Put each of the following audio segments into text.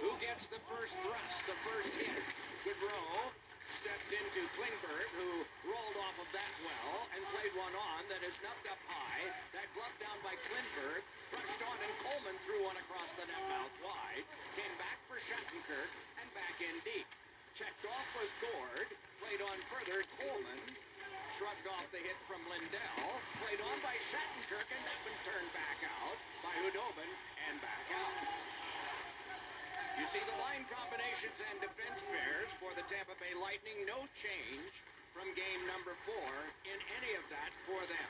Who gets the first thrust, the first hit? Goodrow stepped into Klingberg, who rolled off of that well and played one on that is snuffed up high. That glove down by Klingberg, brushed on, and Coleman threw one across the net mouth wide. Came back for Shattenkirk and back in deep. Checked off was Gourde, played on further, Coleman shrugged off the hit from Lindell, played on by Shattenkirk, and that one turned back out by Khudobin and back out. You see the line combinations and defense pairs for the Tampa Bay Lightning, no change from game number four in any of that for them.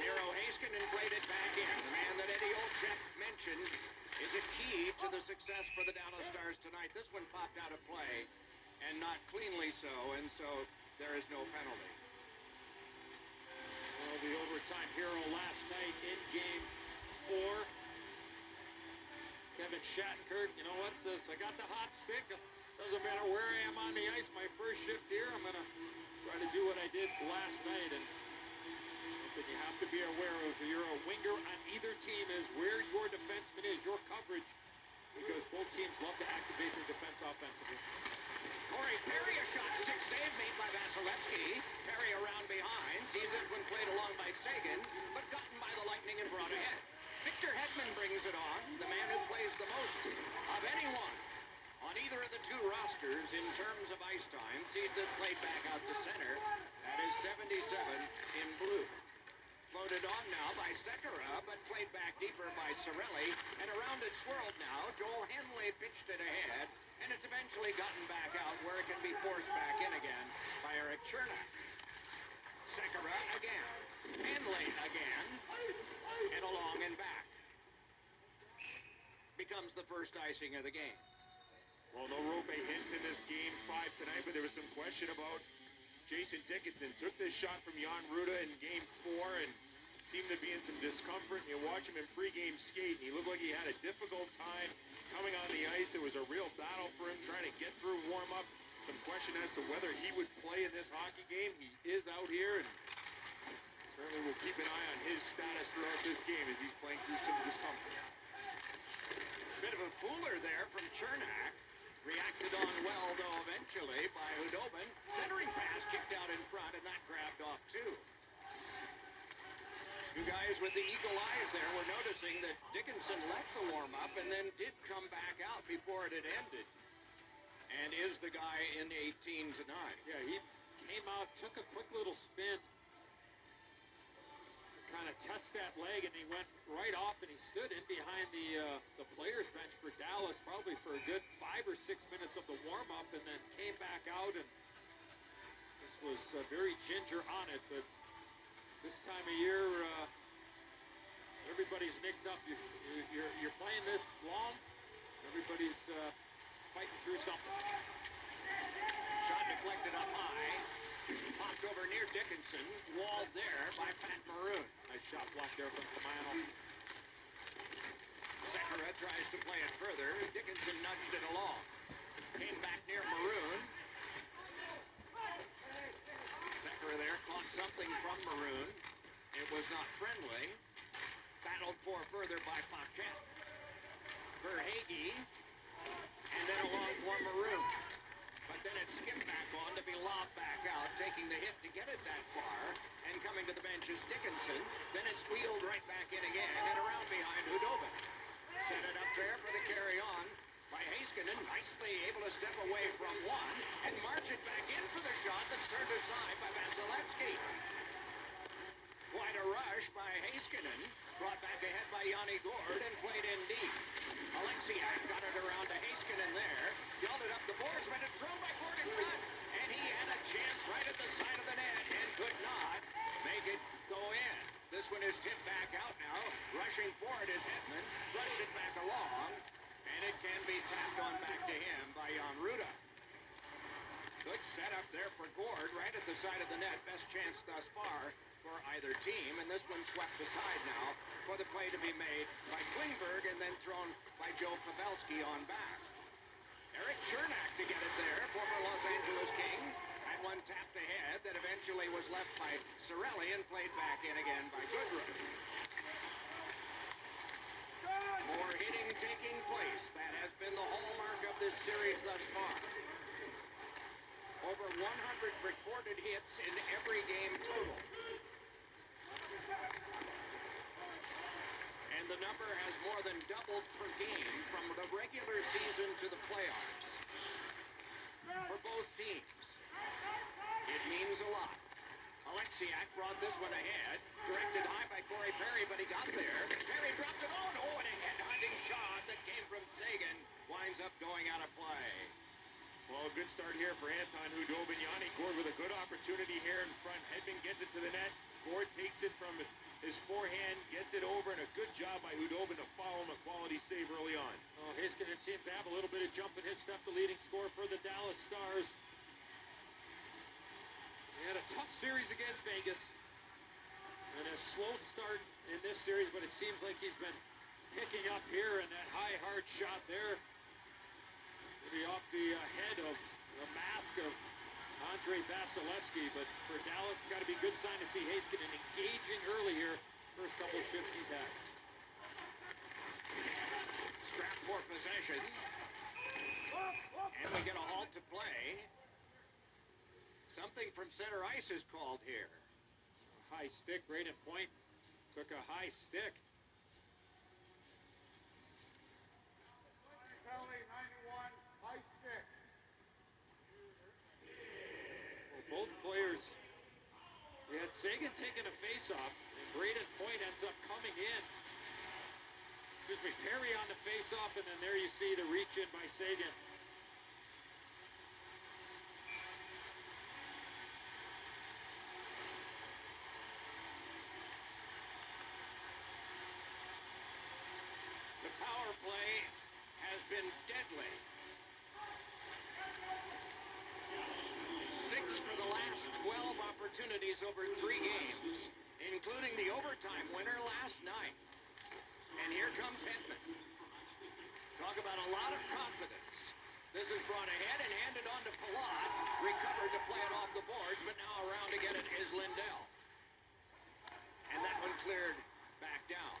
Miro Heiskanen played it back in. The man that Eddie Olczyk mentioned is a key to the success for the Dallas Stars tonight. This one popped out of play, and not cleanly so, and so there is no penalty. Well, the overtime hero last night in game four Kevin Shattenkirk, you know what, says, I got the hot stick. Doesn't matter where I am on the ice, my first shift here, I'm going to try to do what I did last night. And something you have to be aware of if you're a winger on either team is where your defenseman is, your coverage, because both teams love to activate their defense offensively. Corey Perry, a shot stick save made by Vasilevskiy. Perry around behind, sees it when played along by Seguin, but gotten by the Lightning and brought ahead. Victor Hedman brings it on, the man who plays the most of anyone on either of the two rosters in terms of ice time. Sees this played back out to center. That is 77 in blue. Floated on now by Sekera, but played back deeper by Cirelli. And around it swirled now. Joel Hanley pitched it ahead, and it's eventually gotten back out where it can be forced back in again by Erik Cernak. Sekera again. Hanley again and along and back. Becomes the first icing of the game. Well, no Roope Hintz in this game five tonight, but there was some question about Jason Dickinson. Took this shot from Jan Rutta in game four and seemed to be in some discomfort. You watch him in pregame skate, and he looked like he had a difficult time coming on the ice. It was a real battle for him trying to get through warm-up. Some question as to whether he would play in this hockey game. He is out here, and We'll keep an eye on his status throughout this game as he's playing through some discomfort. Bit of a fooler there from Cernak. Reacted on well, though, eventually by Khudobin. Centering pass kicked out in front, and that grabbed off, too. You guys with the eagle eyes there were noticing that Dickinson left the warm-up and then did come back out before it had ended. And is the guy in 18 tonight. Yeah, he came out, took a quick little spin, kind of test that leg, and he went right off, and he stood in behind the uh, the players' bench for Dallas, probably for a good five or six minutes of the warm-up, and then came back out, and this was uh, very ginger on it, but this time of year, uh, everybody's nicked up. You, you, you're, you're playing this long, everybody's uh, fighting through something. Shot deflected up high. Popped over near Dickinson. Walled there by Pat Maroon. Shot block there from Comeau. Sekera tries to play it further. Dickinson nudged it along. Came back near Maroon. Sekera there caught something from Maroon. It was not friendly. Battled for further by Paquette. Verhaeghe. And then along for Maroon. Then it skipped back on to be lobbed back out, taking the hit to get it that far. And coming to the bench is Dickinson. Then it's wheeled right back in again and around behind Khudobin. Set it up there for the carry on by Heiskanen. Nicely able to step away from one and march it back in for the shot that's turned aside by Vasilevskiy. Quite a rush by Heiskanen. Brought back ahead by Yanni Gourde and played in deep. Oleksiak got it around to Heiskanen there. Yelled it up the boards, but it's thrown by Gourde in front. And he had a chance right at the side of the net and could not make it go in. Is tipped back out now. Rushing forward is Hedman. Brushed it back along. And it can be tapped on back to him by Jan Rutta. Good setup there for Gourde right at the side of the net. Best chance thus far for either team. And this one swept aside now for the play to be made by Klingberg and then thrown by Joe Pavelski on back. Erik Cernak to get it there, former Los Angeles King. One tapped ahead that eventually was left by Cirelli and played back in again by Goodrow. More hitting taking place. That has been the hallmark of this series thus far. Over 100 recorded hits in every game total. And the number has more than doubled per game from the regular season to the playoffs. For both teams. It means a lot. Alexiak brought this one ahead. Directed high by Corey Perry, but he got there. Perry dropped it on. Oh, and a head-hunting shot that came from Seguin winds up going out of play. Well, a good start here for Anton Khudobin. Yanni Gourde with a good opportunity here in front. Hedman gets it to the net. Gourde takes it from his forehand, gets it over, and a good job by Khudobin to follow him a quality save early on. Oh, Heiskanen seems to have a little bit of jump in his step, the leading score for the Dallas Stars. He had a tough series against Vegas. And a slow start in this series, but it seems like he's been picking up here, and that high, hard shot there. Maybe off the uh, head of the mask of Andrei Vasilevskiy, but for Dallas, it's got to be a good sign to see Heiskanen engaging early here. First couple shifts he's had. Scrap for possession. And we get a halt to play. Something from center ice is called here. High stick, Brayden Point took a high stick. Well, both players, we had Seguin taking a face-off, and Brayden Point ends up coming in. Excuse me, Perry on the face-off, and then there you see the reach-in by Seguin. Power play has been deadly. Six for the last 12 opportunities over three games, including the overtime winner last night. And here comes Hedman. Talk about a lot of confidence. This is brought ahead and handed on to Palat. Recovered to play it off the boards, but now around to get it is Lindell. And that one cleared back down.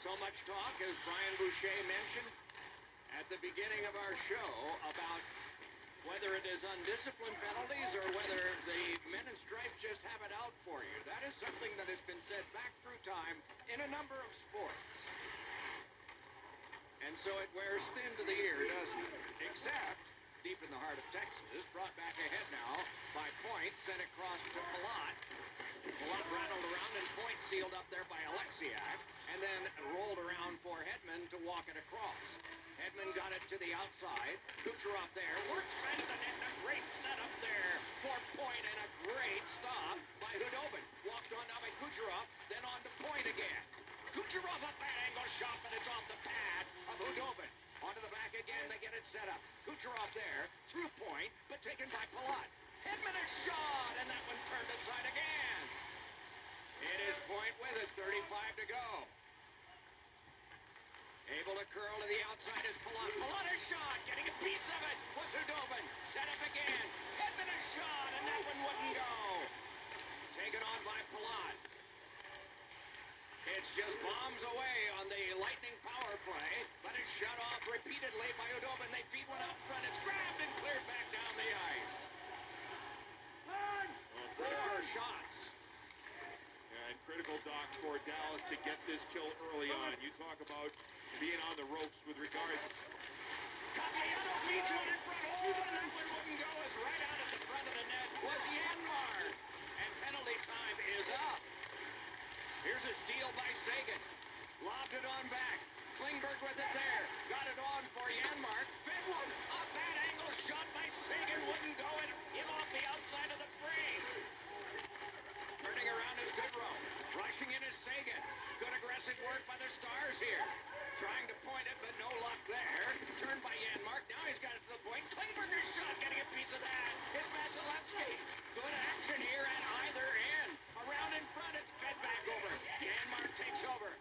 So much talk, as Brian Boucher mentioned at the beginning of our show, about whether it is undisciplined penalties or whether the men in stripes just have it out for you. That is something that has been said back through time in a number of sports. And so it wears thin to the ear, doesn't it? Except, deep in the heart of Texas, brought back ahead now by Point, sent across to Palat. Palat rattled around and Point sealed up there by Alexiak, and then rolled around for Hedman to walk it across. Hedman got it to the outside. Kucherov there, works into the net, a great setup there for Point, and a great stop by Khudobin. Walked on now by Kucherov, then on to Point again. Kucherov up that angle shot, but it's off the pad of Khudobin. Onto the back again, they get it set up. Kucherov there, through Point, but taken by Palat. Hedman a shot, and that one turned aside again. It is Point with it, 35 to go. Able to curl to the outside is Palat. Palat a shot, getting a piece of it. Was Khudobin. Set up again. Hedman a shot, and that one wouldn't go. Taken on by Palat. It's just bombs away on the Lightning power play, but it's shut off repeatedly by Khudobin. They feed one out front. It's grabbed and cleared back down the ice. Four shots. And critical, Doc, for Dallas to get this kill early on. You talk about being on the ropes with regards. Cogliano feeds one in front. Oh, and that one wouldn't go. It's right out at the front of the net. Was Janmark. And penalty time is up. Here's a steal by Seguin. Lobbed it on back. Klingberg with it there. Got it on for Janmark. Big one. A bad angle shot by Seguin. Wouldn't go. And him off the outside of the frame. Turning around is Goodrow. Rushing in is Seguin. Good aggressive work by the Stars here. Trying to point it, but no luck there. Turned by Janmark. Now he's got it to the point. Klingberger's shot. Getting a piece of that. It's Vasilevskiy. Good action here at either end. Around in front. It's fed back over. Janmark takes over.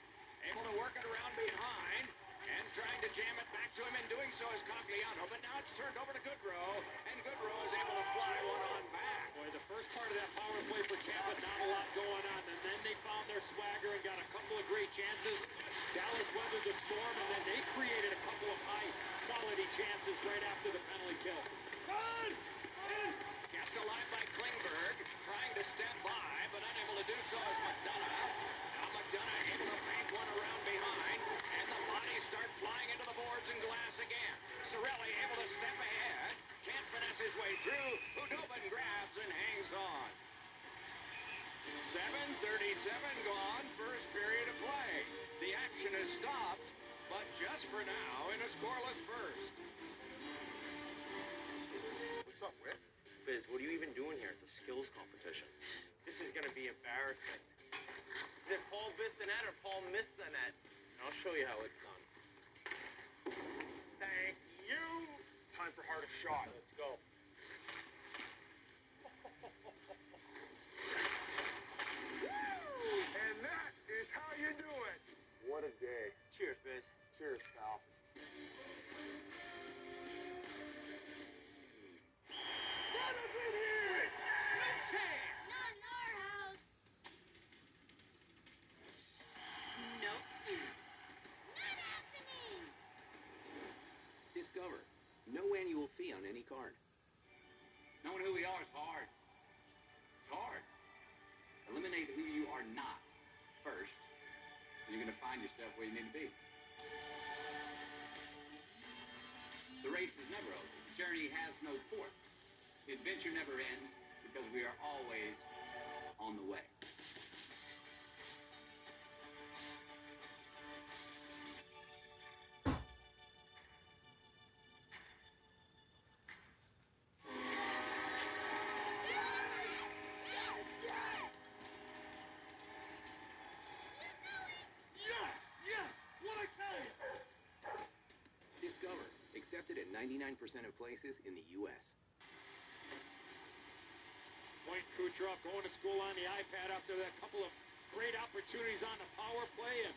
Able to work it around behind. And trying to jam it back to him. In doing so is Cogliano. But now it's turned over to Goodrow. And Goodrow is able to fly one on back. Boy, the first part of that power play for Tampa, not a lot going on. And then they found their swagger and got a couple of great chances. Dallas weathered the storm, and then they created a couple of high-quality chances right after the penalty kill. Good! Kept alive by Klingberg, trying to step by, but unable to do so as McDonagh. And glass again. Cirelli able to step ahead, can't finesse his way through. Khudobin grabs and hangs on. 7.37 gone, first period of play. The action is stopped, but just for now in a scoreless first. What's up, Whit? Biz, what are you even doing here at the skills competition? This is gonna be embarrassing. Is it Paul Bissonnette or Paul Mistonette? I'll show you how it's done. Thank you. Time for hardest shot. Let's go. And that is how you do it. What a day. Cheers, Biz. Cheers, annual fee on any card. Knowing who we are is hard. It's hard. Eliminate who you are not first, and you're going to find yourself where you need to be. The race is never over. The journey has no port. The adventure never ends because we are always on the way. Of places in the U.S. Point Kucherov going to school on the iPad after a couple of great opportunities on the power play and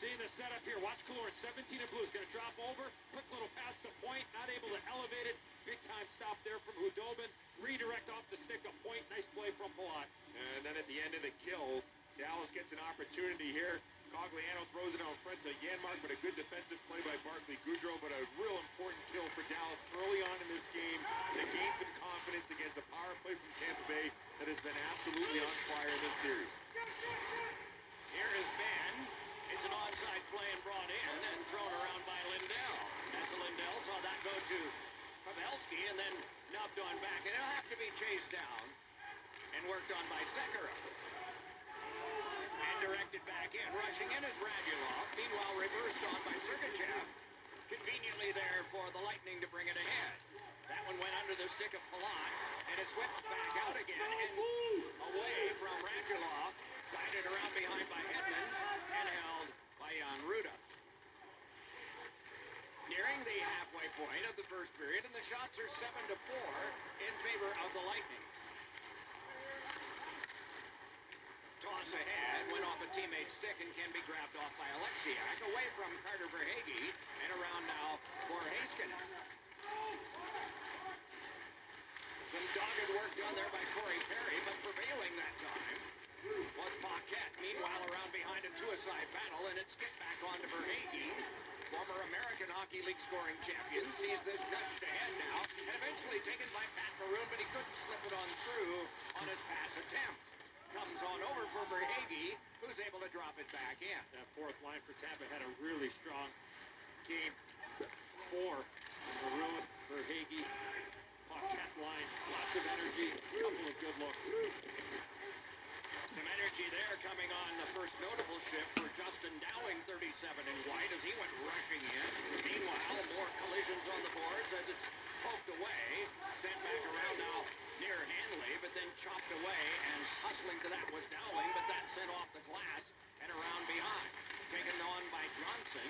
seeing the setup here. Watch Killorn, 17 and blue is going to drop over. Quick little pass to point, not able to elevate it. Big time stop there from Khudobin. Redirect off the stick of point. Nice play from Palat. And then at the end of the kill, Dallas gets an opportunity here. Cogliano throws it out front to Janmark, but a good defensive play by Barclay Goodrow, but a real important kill for Dallas early on in this game to gain some confidence against a power play from Tampa Bay that has been absolutely on fire in this series. Here is Benn. It's an onside play and brought in and thrown around by Lindell. That's Lindell saw that go to Pavelski and then nubbed on back. And it'll have to be chased down and worked on by Sekera. And directed back in. Rushing in is Radulov. Meanwhile, reversed on by Sergachev. Conveniently there for the Lightning to bring it ahead. That one went under the stick of Palat, and it's whipped back out again and away from Radulov. Guided around behind by Hedman and held by Jan Rutta. Nearing the halfway point of the first period, and the shots are 7 to 4 in favor of the Lightning. Toss ahead, went off a teammate's stick and can be grabbed off by Oleksiak. Away from Carter Verhaeghe, and around now for Heiskanen. Some dogged work done there by Corey Perry, but prevailing that time was Paquette. Meanwhile, around behind a suicide battle, and it's skipped back on to Verhaeghe. Former American Hockey League scoring champion sees this nudged ahead now, and eventually taken by Pat Maroon, but he couldn't slip it on through on his pass attempt. Comes on over for Verhaeghe, who's able to drop it back in. That fourth line for Tampa had a really strong game. Four. Maroon, Verhaeghe, Paquette line. Lots of energy. Couple of good looks. Some energy there coming on the first notable shift for Justin Dowling, 37 and white, as he went rushing in. Meanwhile, more collisions on the boards as it's poked away. Sent back around now near Hanley, but then chopped away, and hustling to that was Dowling, but that sent off the glass and around behind. Taken on by Johnson.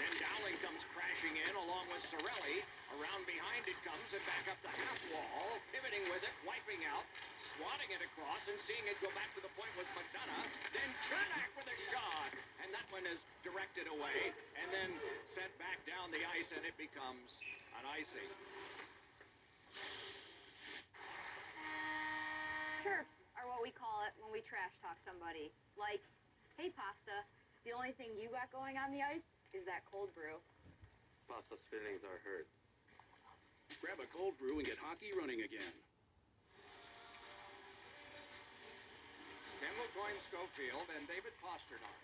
Then Dowling comes crashing in along with Cirelli. Around behind it comes and back up the half wall, pivoting with it, wiping out, swatting it across, and seeing it go back to the point with McDonagh. Then Cernak with a shot, and that one is directed away, and then sent back down the ice, and it becomes an icing. Chirps are what we call it when we trash talk somebody. Like, hey, pasta, The only thing you got going on the ice is that cold brew. Pasta's feelings are hurt. Grab a cold brew and get hockey running again. Kendall Coyne Schofield and David Pastrnak.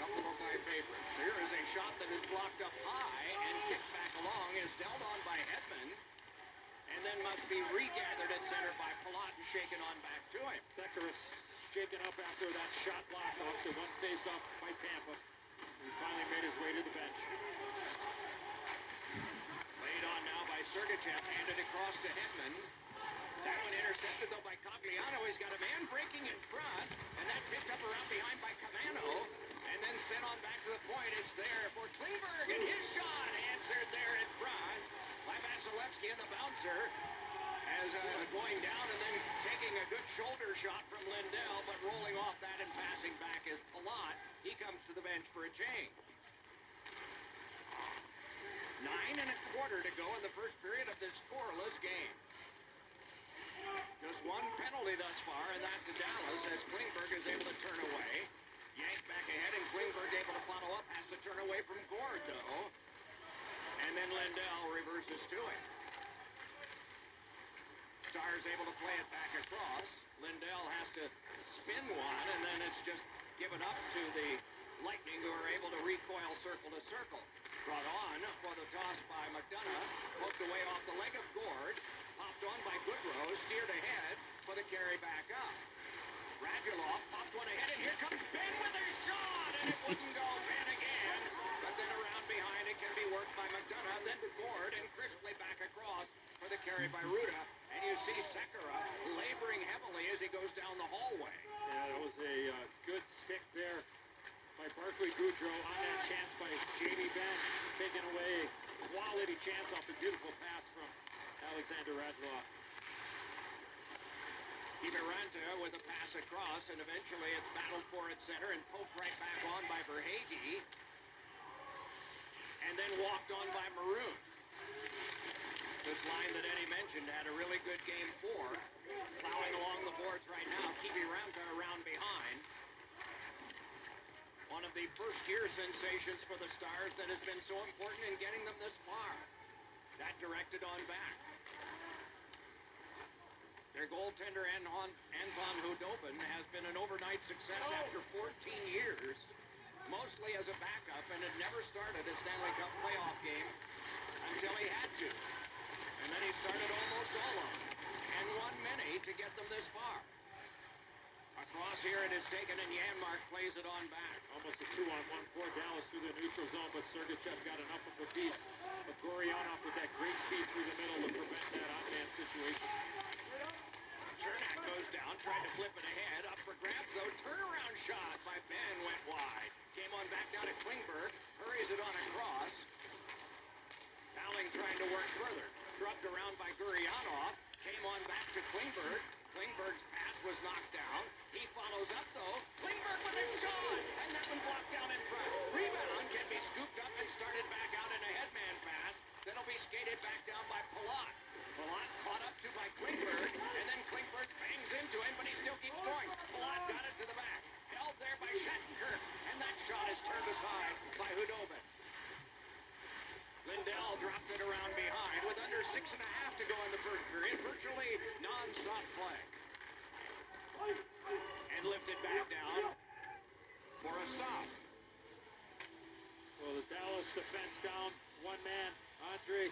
Couple of my favorites. Here is a shot that is blocked up high and kicked back along is dealt on by Hedman. And then must be regathered at center by Palat and shaken on back to him. Zacharias shaken up after that shot block off to one face off by Tampa. He finally made his way to the bench. Laid on now by Sergachev, handed across to Hedman. That one intercepted though by Cogliano. He's got a man breaking in front, and that picked up around behind by Cavano, and then sent on back to the point. It's there for Klingberg, As uh, going down and then taking a good shoulder shot from Lindell, but rolling off that and passing back is Palat. He comes to the bench for a change. Nine and a quarter to go in the first period of this scoreless game. Just one penalty thus far, and that to Dallas as Klingberg is able to turn away. Yanked back ahead, and Klingberg able to follow up. Has to turn away from Gourde, though. And then Lindell reverses to him. Stars able to play it back across. Lindell has to spin one, and then it's just given up to the Lightning, who are able to recoil circle to circle. Brought on for the toss by McDonagh. Poked away off the leg of Gourde. Popped on by Goodrow. Steered ahead for the carry back up. Radulov popped one ahead, and here comes Benn with a shot, and it wouldn't go. Benn again. But then around behind it can be worked by McDonagh, then to Gourde, and crisply back across for the carry by Rutta. And you see Sekera laboring heavily as he goes down the hallway. Yeah, that was a uh, good stick there by Barclay Goodrow on that chance by J.D. Benn, taking away quality chance off the beautiful pass from Alexander Radulov. Kiviranta with a pass across, and eventually it's battled for at center and poked right back on by Verhaeghe. And then walked on by Maroon. This line that Eddie mentioned had a really good game four. Plowing along the boards right now. Kiviranta around behind. One of the first year sensations for the Stars that has been so important in getting them this far. That directed on back. Their goaltender Anton, Anton Khudobin has been an overnight success oh. after 14 years, mostly as a backup, and had never started a Stanley Cup playoff game until he had to. And then he started almost all of them, and won many to get them this far. Across here it is taken, and Janmark plays it on back. Almost a two-on-one for Dallas through the neutral zone, but Sergachev got enough of a piece. But Gurianov with that great speed through the middle to prevent that on-man situation. Cernak goes down, tried to flip it ahead. Up for grabs, though. Turnaround shot by Benn went wide. Came on back down to Klingberg. Hurries it on across. Dowling trying to work further. Drugged around by Gurianov. Came on back to Klingberg. Klingberg's pass was knocked down. He follows up, though. Klingberg with a shot! And that one blocked down in front. Rebound can be scooped up and started back out in a headman pass. Then will be skated back down by Palat. Palat caught up to by Klingberg, and then Klingberg bangs into him, but he still keeps going. Palat got it to the back. Held there by Shattenkirk, and that shot is turned aside by Khudobin. Lindell dropped it around behind under six and a half to go in the first period. Virtually non-stop play. And lifted back down for a stop. Well, the Dallas defense down one man. Andre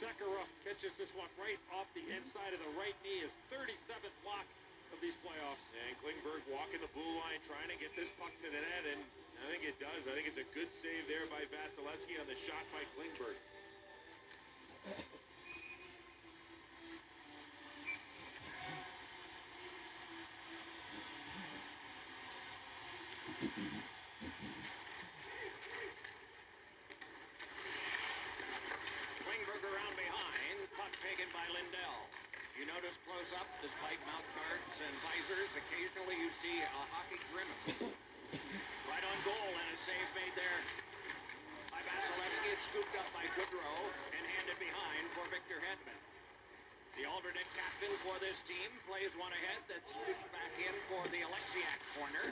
Sekera catches this one right off the inside of the right knee. His 37th block of these playoffs. And Klingberg walking the blue line, trying to get this puck to the net, and I think it does. I think it's a good save there by Vasilevskiy on the shot by Klingberg. Klingberg around behind. Puck taken by Lindell. You notice close up, despite mouth guards and visors, occasionally you see a hockey grimace. right on goal, and a save made there by Vasilevskiy. It's scooped up by Goodrow and handed behind for Victor Hedman. The alternate captain for this team plays one ahead that's scooped back in for the Oleksiak corner.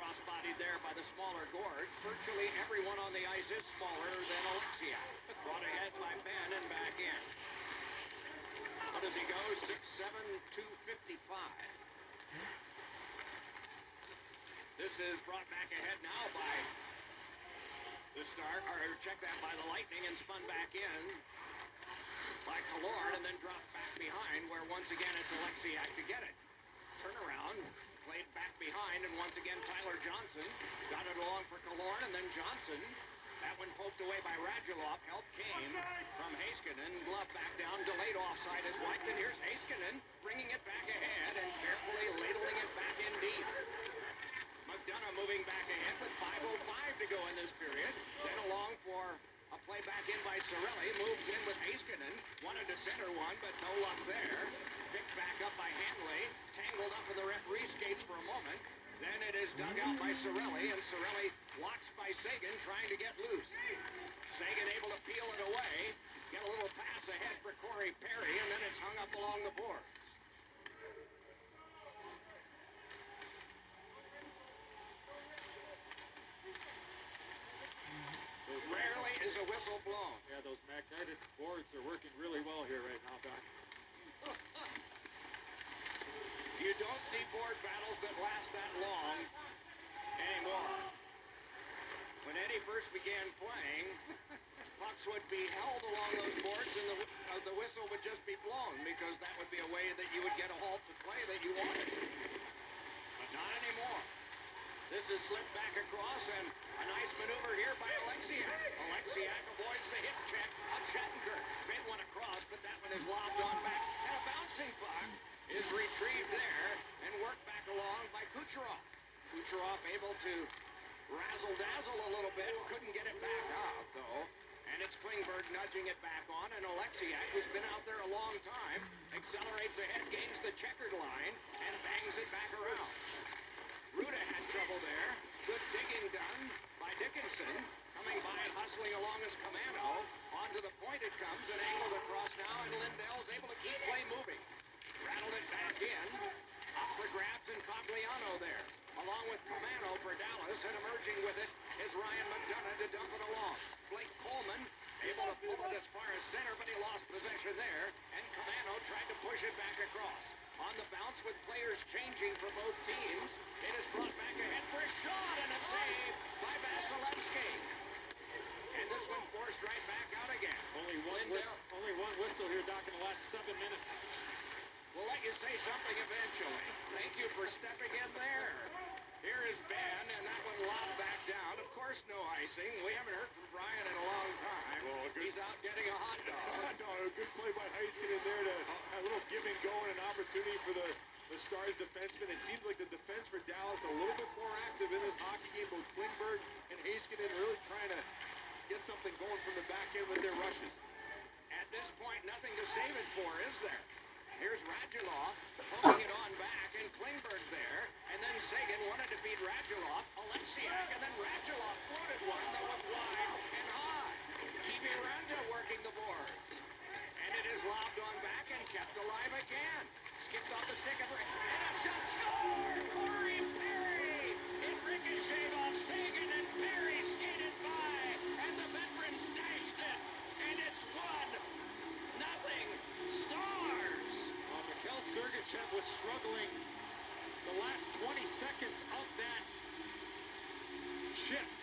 cross-bodied there by the smaller Gourde. Virtually everyone on the ice is smaller than Oleksiak. Brought ahead by Benn and back in. Does he go? 6'7", 255. This is brought back ahead now by the star, or check that by the Lightning and spun back in by Killorn and then dropped back behind where once again it's Oleksiak to get it. Turnaround, played back behind and once again Tyler Johnson got it along for Killorn and then Johnson. That one poked away by Radulov. Help came from Heiskanen. Glove back down. Delayed offside is wiped. And here's Heiskanen bringing it back ahead and carefully ladling it back in deep. McDonagh moving back ahead with 5.05 to go in this period. Then along for a play back in by Cirelli. Moves in with Heiskanen. Wanted to center one, but no luck there. Picked back up by Hanley. Tangled up in the referee skates for a moment. Then it is dug out by Cirelli, and Cirelli watched by Seguin trying to get loose. Seguin able to peel it away. Get a little pass ahead for Corey Perry, and then it's hung up along the board. Rarely is a whistle blown. Yeah, those magnetic boards are working really well here right now, Doc. You don't see board battles that last that long anymore. When Eddie first began playing, pucks would be held along those boards and the, uh, the whistle would just be blown because that would be a way that you would get a halt to play that you wanted. But not anymore. This is slipped back across and a nice maneuver here by Oleksiak. Oleksiak avoids the hip check of Shattenkirk. Fed one across, but that one is lobbed on back. And a bouncing puck is retrieved there and worked back along by Kucherov. Kucherov able to razzle dazzle a little bit, couldn't get it back up though. And it's Klingberg nudging it back on, and Oleksiak, who's been out there a long time, accelerates ahead, gains the checkered line, and bangs it back around. Rutta had trouble there. Good digging done by Dickinson. Coming by and hustling along as Comeau. Onto the point it comes and angled across now, and Lindell's able to keep play moving. Rattled it back in. Up for grabs and Cogliano there. Along with Comeau for Dallas, and emerging with it is Ryan McDonagh to dump it along. Blake Coleman able to pull it as far as center, but he lost possession there, and Comeau tried to push it back across. On the bounce with players changing for both teams, it is brought back ahead for a shot and a save by Vasilevskiy. And this one forced right back out again. Only one, whistle, only one whistle here, Doc, in the last seven minutes. We'll let you say something eventually. Thank you for stepping in there. Here is Benn, and that one lobbed back down. Of course, no icing. We haven't heard from Brian in a long time. Well, He's out getting a hot dog. no, a good play by Heiskanen there to have a little give and go and an opportunity for the, the Stars defenseman. It seems like the defense for Dallas a little bit more active in this hockey game. Both Klingberg and Heiskanen really trying to get something going from the back end with their rushes. At this point, nothing to save it for, is there? Here's Radulov poking it on back, and Klingberg there. And then Seguin wanted to beat Radulov, Oleksiak, and then Radulov floated one that was wide and high. Kiviranta working the boards. And it is lobbed on back and kept alive again. Skipped off the stick of Rick. And a shot score! Corey Perry! It ricocheted off Sagan, and Perry skated by. And the veteran stashed it. And it's one nothing Stars. Uh, Mikhail Sergachev was struggling the last 20 seconds of that shift.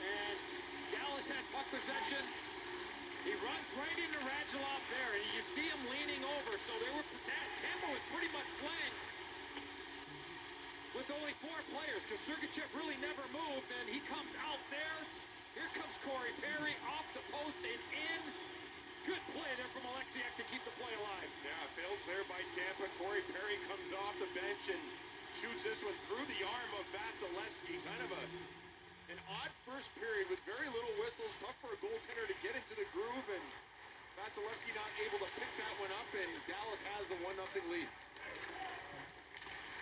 And Dallas had puck possession. He runs right into Radulov there, and you see him leaning over. So they were that Tampa was pretty much playing with only four players because Sergachev really never moved, and he comes out there. Here comes Corey Perry off the post and in. Good play there from Oleksiak to keep the play alive. Yeah, failed clear by Tampa. Corey Perry comes off the bench and shoots this one through the arm of Vasilevskiy. Kind of a an odd first period with very little whistles. Tough for a goaltender to get into the groove, and Vasilevskiy not able to pick that one up, and Dallas has the one nothing lead.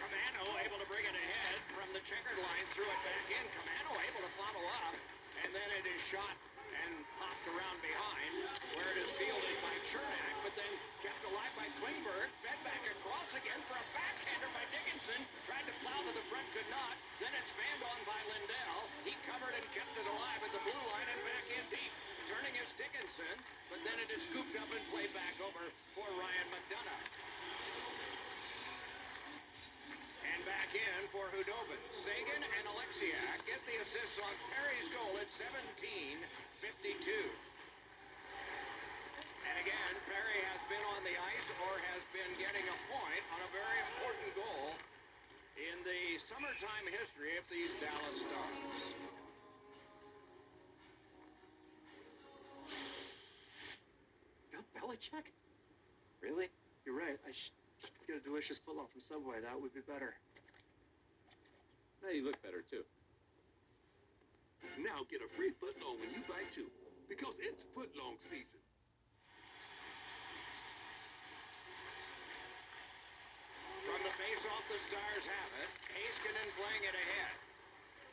Comeau able to bring it ahead from the checkered line, threw it back in. Comeau able to follow up, and then it is shot popped around behind, where it is fielded by Cernak, but then kept alive by Klingberg, fed back across again for a backhander by Dickinson, tried to plow to the front, could not, then it's fanned on by Lindell, he covered and kept it alive at the blue line and back in deep, turning is Dickinson, but then it is scooped up and played back over for Ryan McDonagh. And back in for Khudobin. Seguin and Oleksiak get the assists on Perry's goal at 17. 17-52. And again, Perry has been on the ice or has been getting a point on a very important goal in the summertime history of these Dallas Stars. Bill Belichick? Really? You're right. I should get a delicious footlong from Subway. That would be better. Now you look better too. Now get a free footlong when you buy two, because it's footlong season. From the face-off, the Stars have it. Heiskanen playing it ahead.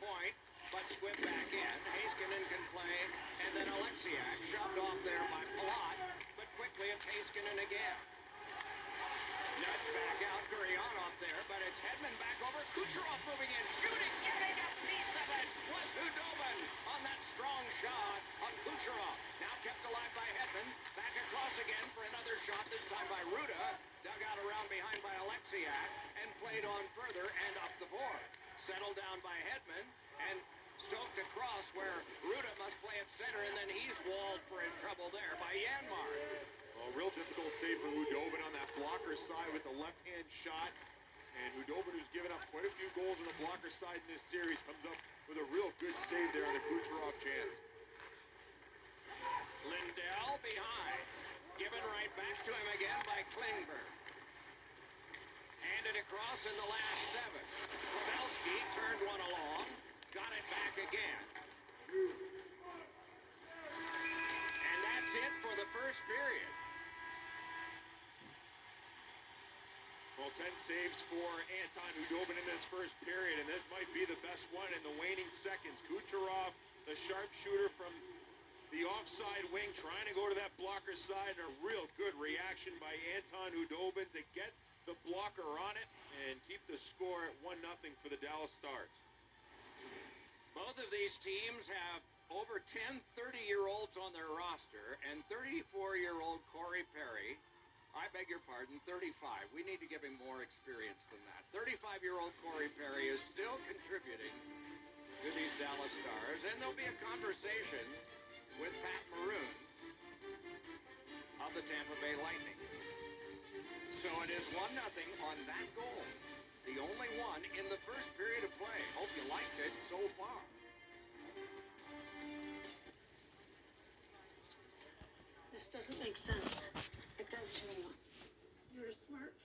Point, but squib back in. Heiskanen can play, and then Oleksiak shoved off there by Palat, but quickly it's Heiskanen again. Nuts back out, Gurianov there, but it's Hedman back over. Kucherov moving in, shooting, getting a piece of it was Khudobin on that strong shot on Kucherov. Now kept alive by Hedman, back across again for another shot, this time by Rutta. Dug out around behind by Oleksiak and played on further and up the board. Settled down by Hedman and stoked across where Rutta must play at center, and then he's walled for his trouble there by Janmark. A real difficult save for Khudobin on that blocker side with the left-hand shot. And Khudobin, who's given up quite a few goals on the blocker side in this series, comes up with a real good save there on the Kucherov chance. Lindell behind. Given right back to him again by Klingberg. Handed across in the last seven. Pavelski turned one along. Got it back again. And that's it for the first period. Well, 10 saves for Anton Khudobin in this first period, and this might be the best one in the waning seconds. Kucherov, the sharpshooter from the offside wing, trying to go to that blocker side, and a real good reaction by Anton Khudobin to get the blocker on it and keep the score at 1 0 for the Dallas Stars. Both of these teams have over 10 30-year-olds on their roster, and 34-year-old Corey Perry, I beg your pardon, 35. We need to give him more experience than that. 35-year-old Corey Perry is still contributing to these Dallas Stars, and there'll be a conversation with Pat Maroon of the Tampa Bay Lightning. So it is 1 nothing on that goal. The only one in the first period of play. Hope you liked it so far. This doesn't make sense. It does to me. You're a smart.